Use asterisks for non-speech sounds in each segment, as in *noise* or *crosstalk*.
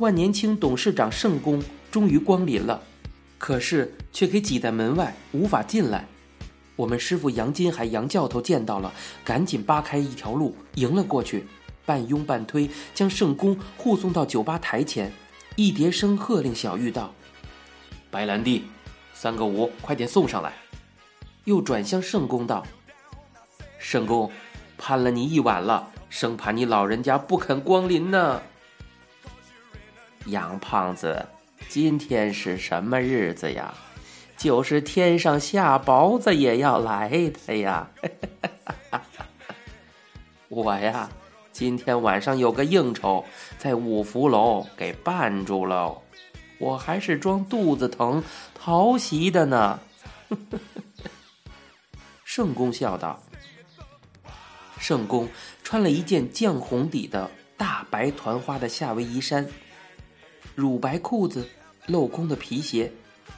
万年青董事长圣公终于光临了，可是却给挤在门外，无法进来。我们师傅杨金海杨教头见到了，赶紧扒开一条路迎了过去，半拥半推将圣公护送到酒吧台前，一叠声喝令小玉道：“白兰地，三个五，快点送上来。”又转向圣公道：“圣公，盼了你一晚了，生怕你老人家不肯光临呢。”杨胖子，今天是什么日子呀？就是天上下雹子也要来的呀！*laughs* 我呀，今天晚上有个应酬，在五福楼给绊住喽。我还是装肚子疼逃席的呢。*laughs* 圣公笑道：“圣公穿了一件绛红底的大白团花的夏威夷衫，乳白裤子，镂空的皮鞋。”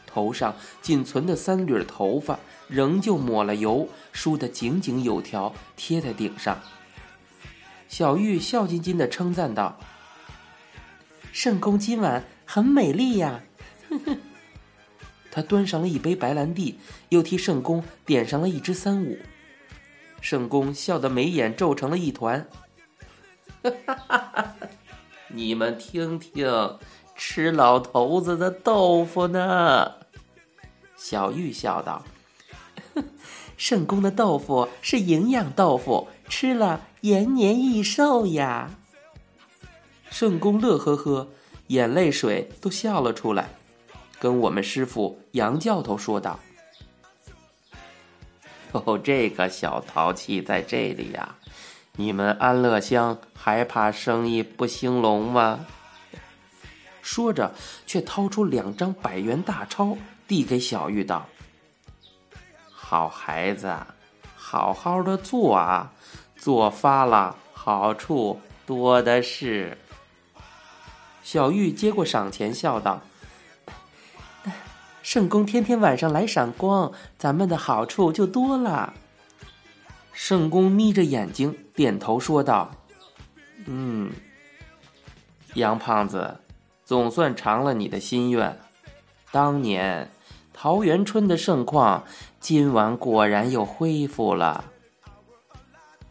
头上仅存的三缕头发仍旧抹了油，梳得井井有条，贴在顶上。小玉笑津津地称赞道：“圣公今晚很美丽呀！” *laughs* 他端上了一杯白兰地，又替圣公点上了一支三五。圣公笑得眉眼皱成了一团。*laughs* 你们听听，吃老头子的豆腐呢。小玉笑道：“ *laughs* 圣公的豆腐是营养豆腐，吃了延年益寿呀。”圣公乐呵呵，眼泪水都笑了出来，跟我们师傅杨教头说道：“哦，这个小淘气在这里呀，你们安乐乡还怕生意不兴隆吗？”说着，却掏出两张百元大钞。递给小玉道：“好孩子，好好的做啊，做发了好处多的是。”小玉接过赏钱，笑道：“圣公天天晚上来赏光，咱们的好处就多了。”圣公眯着眼睛点头说道：“嗯，杨胖子，总算偿了你的心愿，当年。”桃源春的盛况，今晚果然又恢复了。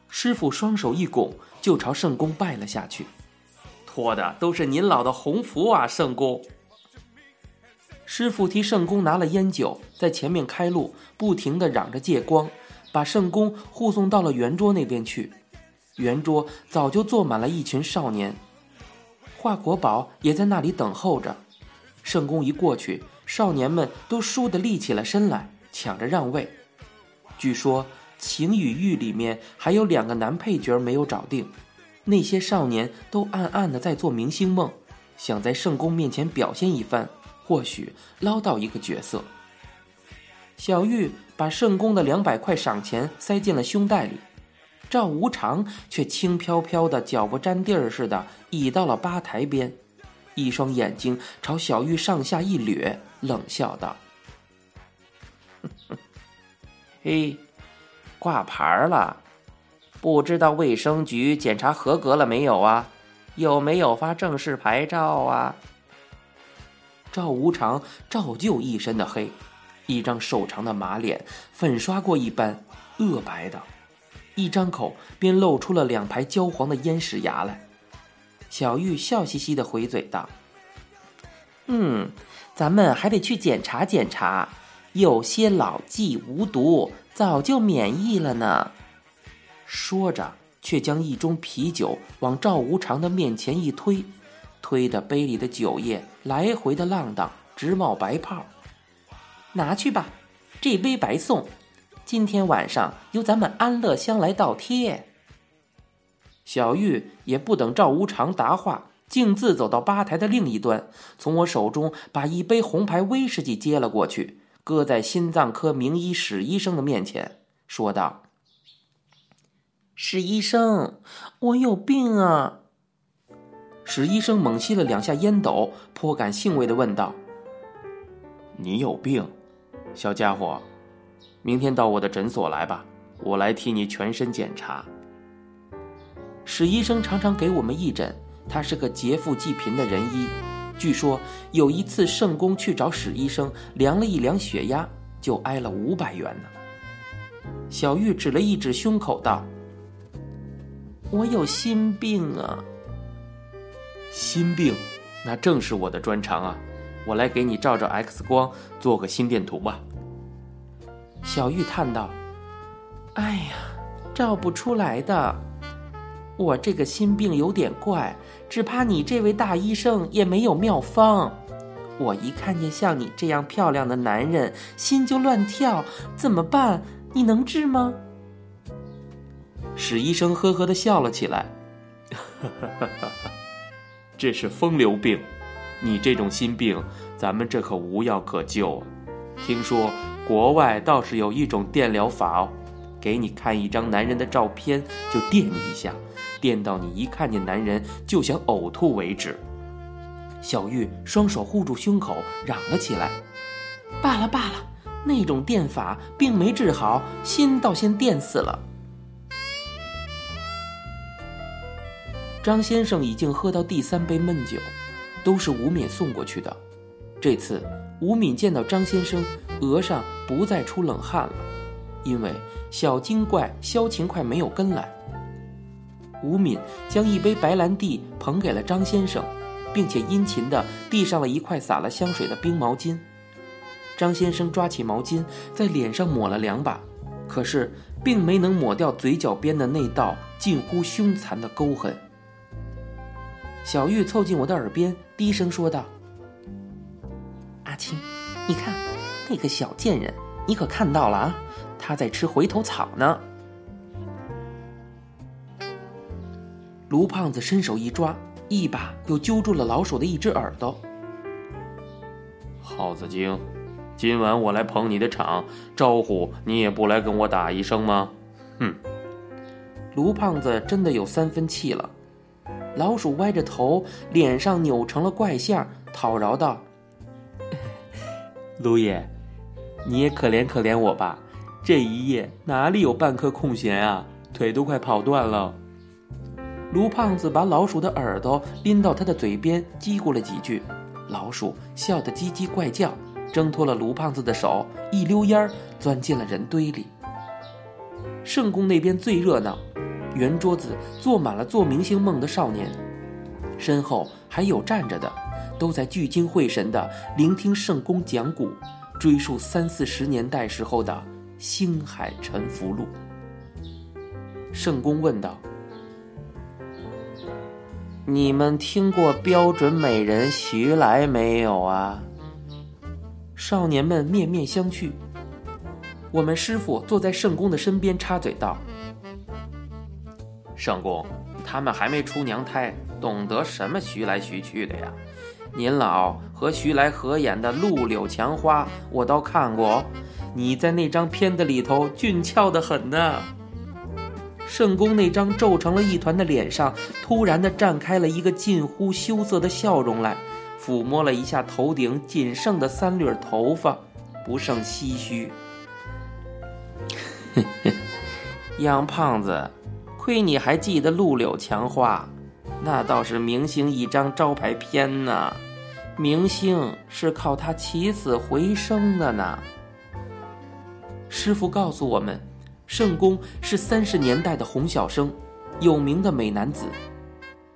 师傅双手一拱，就朝圣公拜了下去。托的都是您老的鸿福啊，圣公！师傅替圣公拿了烟酒，在前面开路，不停的嚷着借光，把圣公护送到了圆桌那边去。圆桌早就坐满了一群少年，华国宝也在那里等候着。圣公一过去。少年们都倏地立起了身来，抢着让位。据说《情与欲》里面还有两个男配角没有找定，那些少年都暗暗的在做明星梦，想在圣公面前表现一番，或许捞到一个角色。小玉把圣公的两百块赏钱塞进了胸袋里，赵无常却轻飘飘的，脚不沾地儿似的倚到了吧台边，一双眼睛朝小玉上下一掠。冷笑道：“ *laughs* 嘿，挂牌了，不知道卫生局检查合格了没有啊？有没有发正式牌照啊？”赵无常照旧一身的黑，一张瘦长的马脸粉刷过一般恶白的，一张口便露出了两排焦黄的烟屎牙来。小玉笑嘻嘻的回嘴道：“嗯。”咱们还得去检查检查，有些老骥无毒，早就免疫了呢。说着，却将一盅啤酒往赵无常的面前一推，推的杯里的酒液来回的浪荡，直冒白泡。拿去吧，这杯白送。今天晚上由咱们安乐乡来倒贴。小玉也不等赵无常答话。径自走到吧台的另一端，从我手中把一杯红牌威士忌接了过去，搁在心脏科名医史医生的面前，说道：“史医生，我有病啊！”史医生猛吸了两下烟斗，颇感兴味的问道：“你有病，小家伙，明天到我的诊所来吧，我来替你全身检查。”史医生常常给我们义诊。他是个劫富济贫的人医。据说有一次，圣公去找史医生量了一量血压，就挨了五百元呢。小玉指了一指胸口，道：“我有心病啊。”心病，那正是我的专长啊！我来给你照照 X 光，做个心电图吧。小玉叹道：“哎呀，照不出来的。我这个心病有点怪。”只怕你这位大医生也没有妙方。我一看见像你这样漂亮的男人，心就乱跳，怎么办？你能治吗？史医生呵呵的笑了起来，*laughs* 这是风流病。你这种心病，咱们这可无药可救。听说国外倒是有一种电疗法哦，给你看一张男人的照片，就电你一下。电到你一看见男人就想呕吐为止。小玉双手护住胸口，嚷了起来：“罢了罢了，那种电法并没治好，心倒先电死了。”张先生已经喝到第三杯闷酒，都是吴敏送过去的。这次吴敏见到张先生，额上不再出冷汗了，因为小精怪萧勤快没有跟来。吴敏将一杯白兰地捧给了张先生，并且殷勤地递上了一块撒了香水的冰毛巾。张先生抓起毛巾在脸上抹了两把，可是并没能抹掉嘴角边的那道近乎凶残的沟痕。小玉凑近我的耳边低声说道：“阿青，你看那个小贱人，你可看到了啊？他在吃回头草呢。”卢胖子伸手一抓，一把又揪住了老鼠的一只耳朵。耗子精，今晚我来捧你的场，招呼你也不来跟我打一声吗？哼！卢胖子真的有三分气了。老鼠歪着头，脸上扭成了怪相，讨饶道：“卢爷，你也可怜可怜我吧，这一夜哪里有半颗空闲啊，腿都快跑断了。”卢胖子把老鼠的耳朵拎到他的嘴边，叽咕了几句，老鼠笑得叽叽怪叫，挣脱了卢胖子的手，一溜烟儿钻进了人堆里。圣宫那边最热闹，圆桌子坐满了做明星梦的少年，身后还有站着的，都在聚精会神地聆听圣公讲古，追溯三四十年代时候的星海沉浮录。圣公问道。你们听过标准美人徐来没有啊？少年们面面相觑。我们师傅坐在圣公的身边插嘴道：“圣公，他们还没出娘胎，懂得什么徐来徐去的呀？您老和徐来合演的《陆柳墙花》，我倒看过，你在那张片子里头俊俏的很呢。”圣公那张皱成了一团的脸上，突然的绽开了一个近乎羞涩的笑容来，抚摸了一下头顶仅剩的三缕头发，不胜唏嘘。*laughs* 杨胖子，亏你还记得陆柳墙花，那倒是明星一张招牌片呢。明星是靠他起死回生的呢。师傅告诉我们。圣公是三十年代的洪小生，有名的美男子。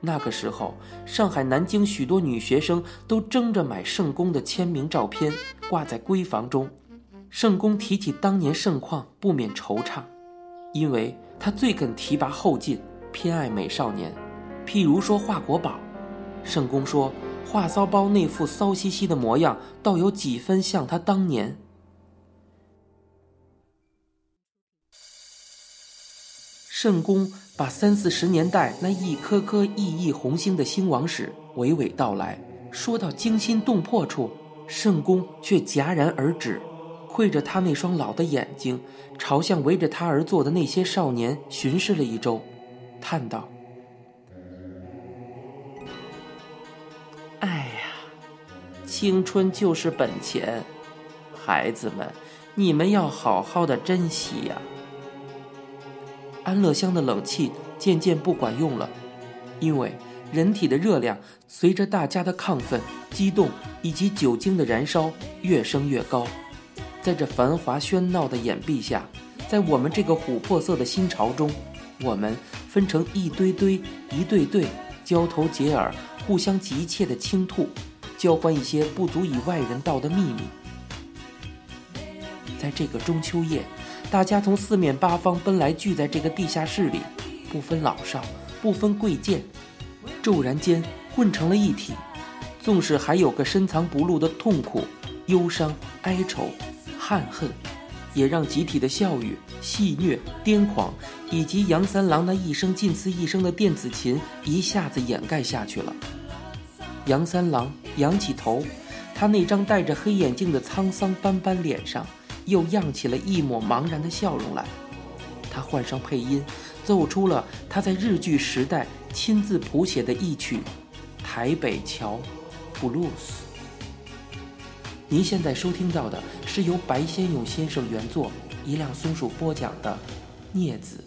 那个时候，上海、南京许多女学生都争着买圣公的签名照片，挂在闺房中。圣公提起当年盛况，不免惆怅，因为他最肯提拔后进，偏爱美少年。譬如说华国宝，圣公说华骚包那副骚兮兮的模样，倒有几分像他当年。圣公把三四十年代那一颗颗熠熠红星的兴亡史娓娓道来，说到惊心动魄处，圣公却戛然而止，窥着他那双老的眼睛，朝向围着他而坐的那些少年巡视了一周，叹道：“青春就是本钱，孩子们，你们要好好的珍惜呀。”安乐乡的冷气渐渐不管用了，因为人体的热量随着大家的亢奋、激动以及酒精的燃烧越升越高。在这繁华喧闹的掩蔽下，在我们这个琥珀色的新潮中，我们分成一堆堆、一对对，交头接耳、互相急切的倾吐，交换一些不足以外人道的秘密。在这个中秋夜，大家从四面八方奔来，聚在这个地下室里，不分老少，不分贵贱，骤然间混成了一体。纵使还有个深藏不露的痛苦、忧伤、哀愁、憾恨，也让集体的笑语、戏谑、癫狂，以及杨三郎那一声近似一声的电子琴，一下子掩盖下去了。杨三郎仰起头，他那张戴着黑眼镜的沧桑斑斑脸上。又漾起了一抹茫然的笑容来。他换上配音，奏出了他在日剧时代亲自谱写的一曲《台北桥布鲁斯》。您现在收听到的是由白先勇先生原作、一辆松鼠播讲的《镊子》。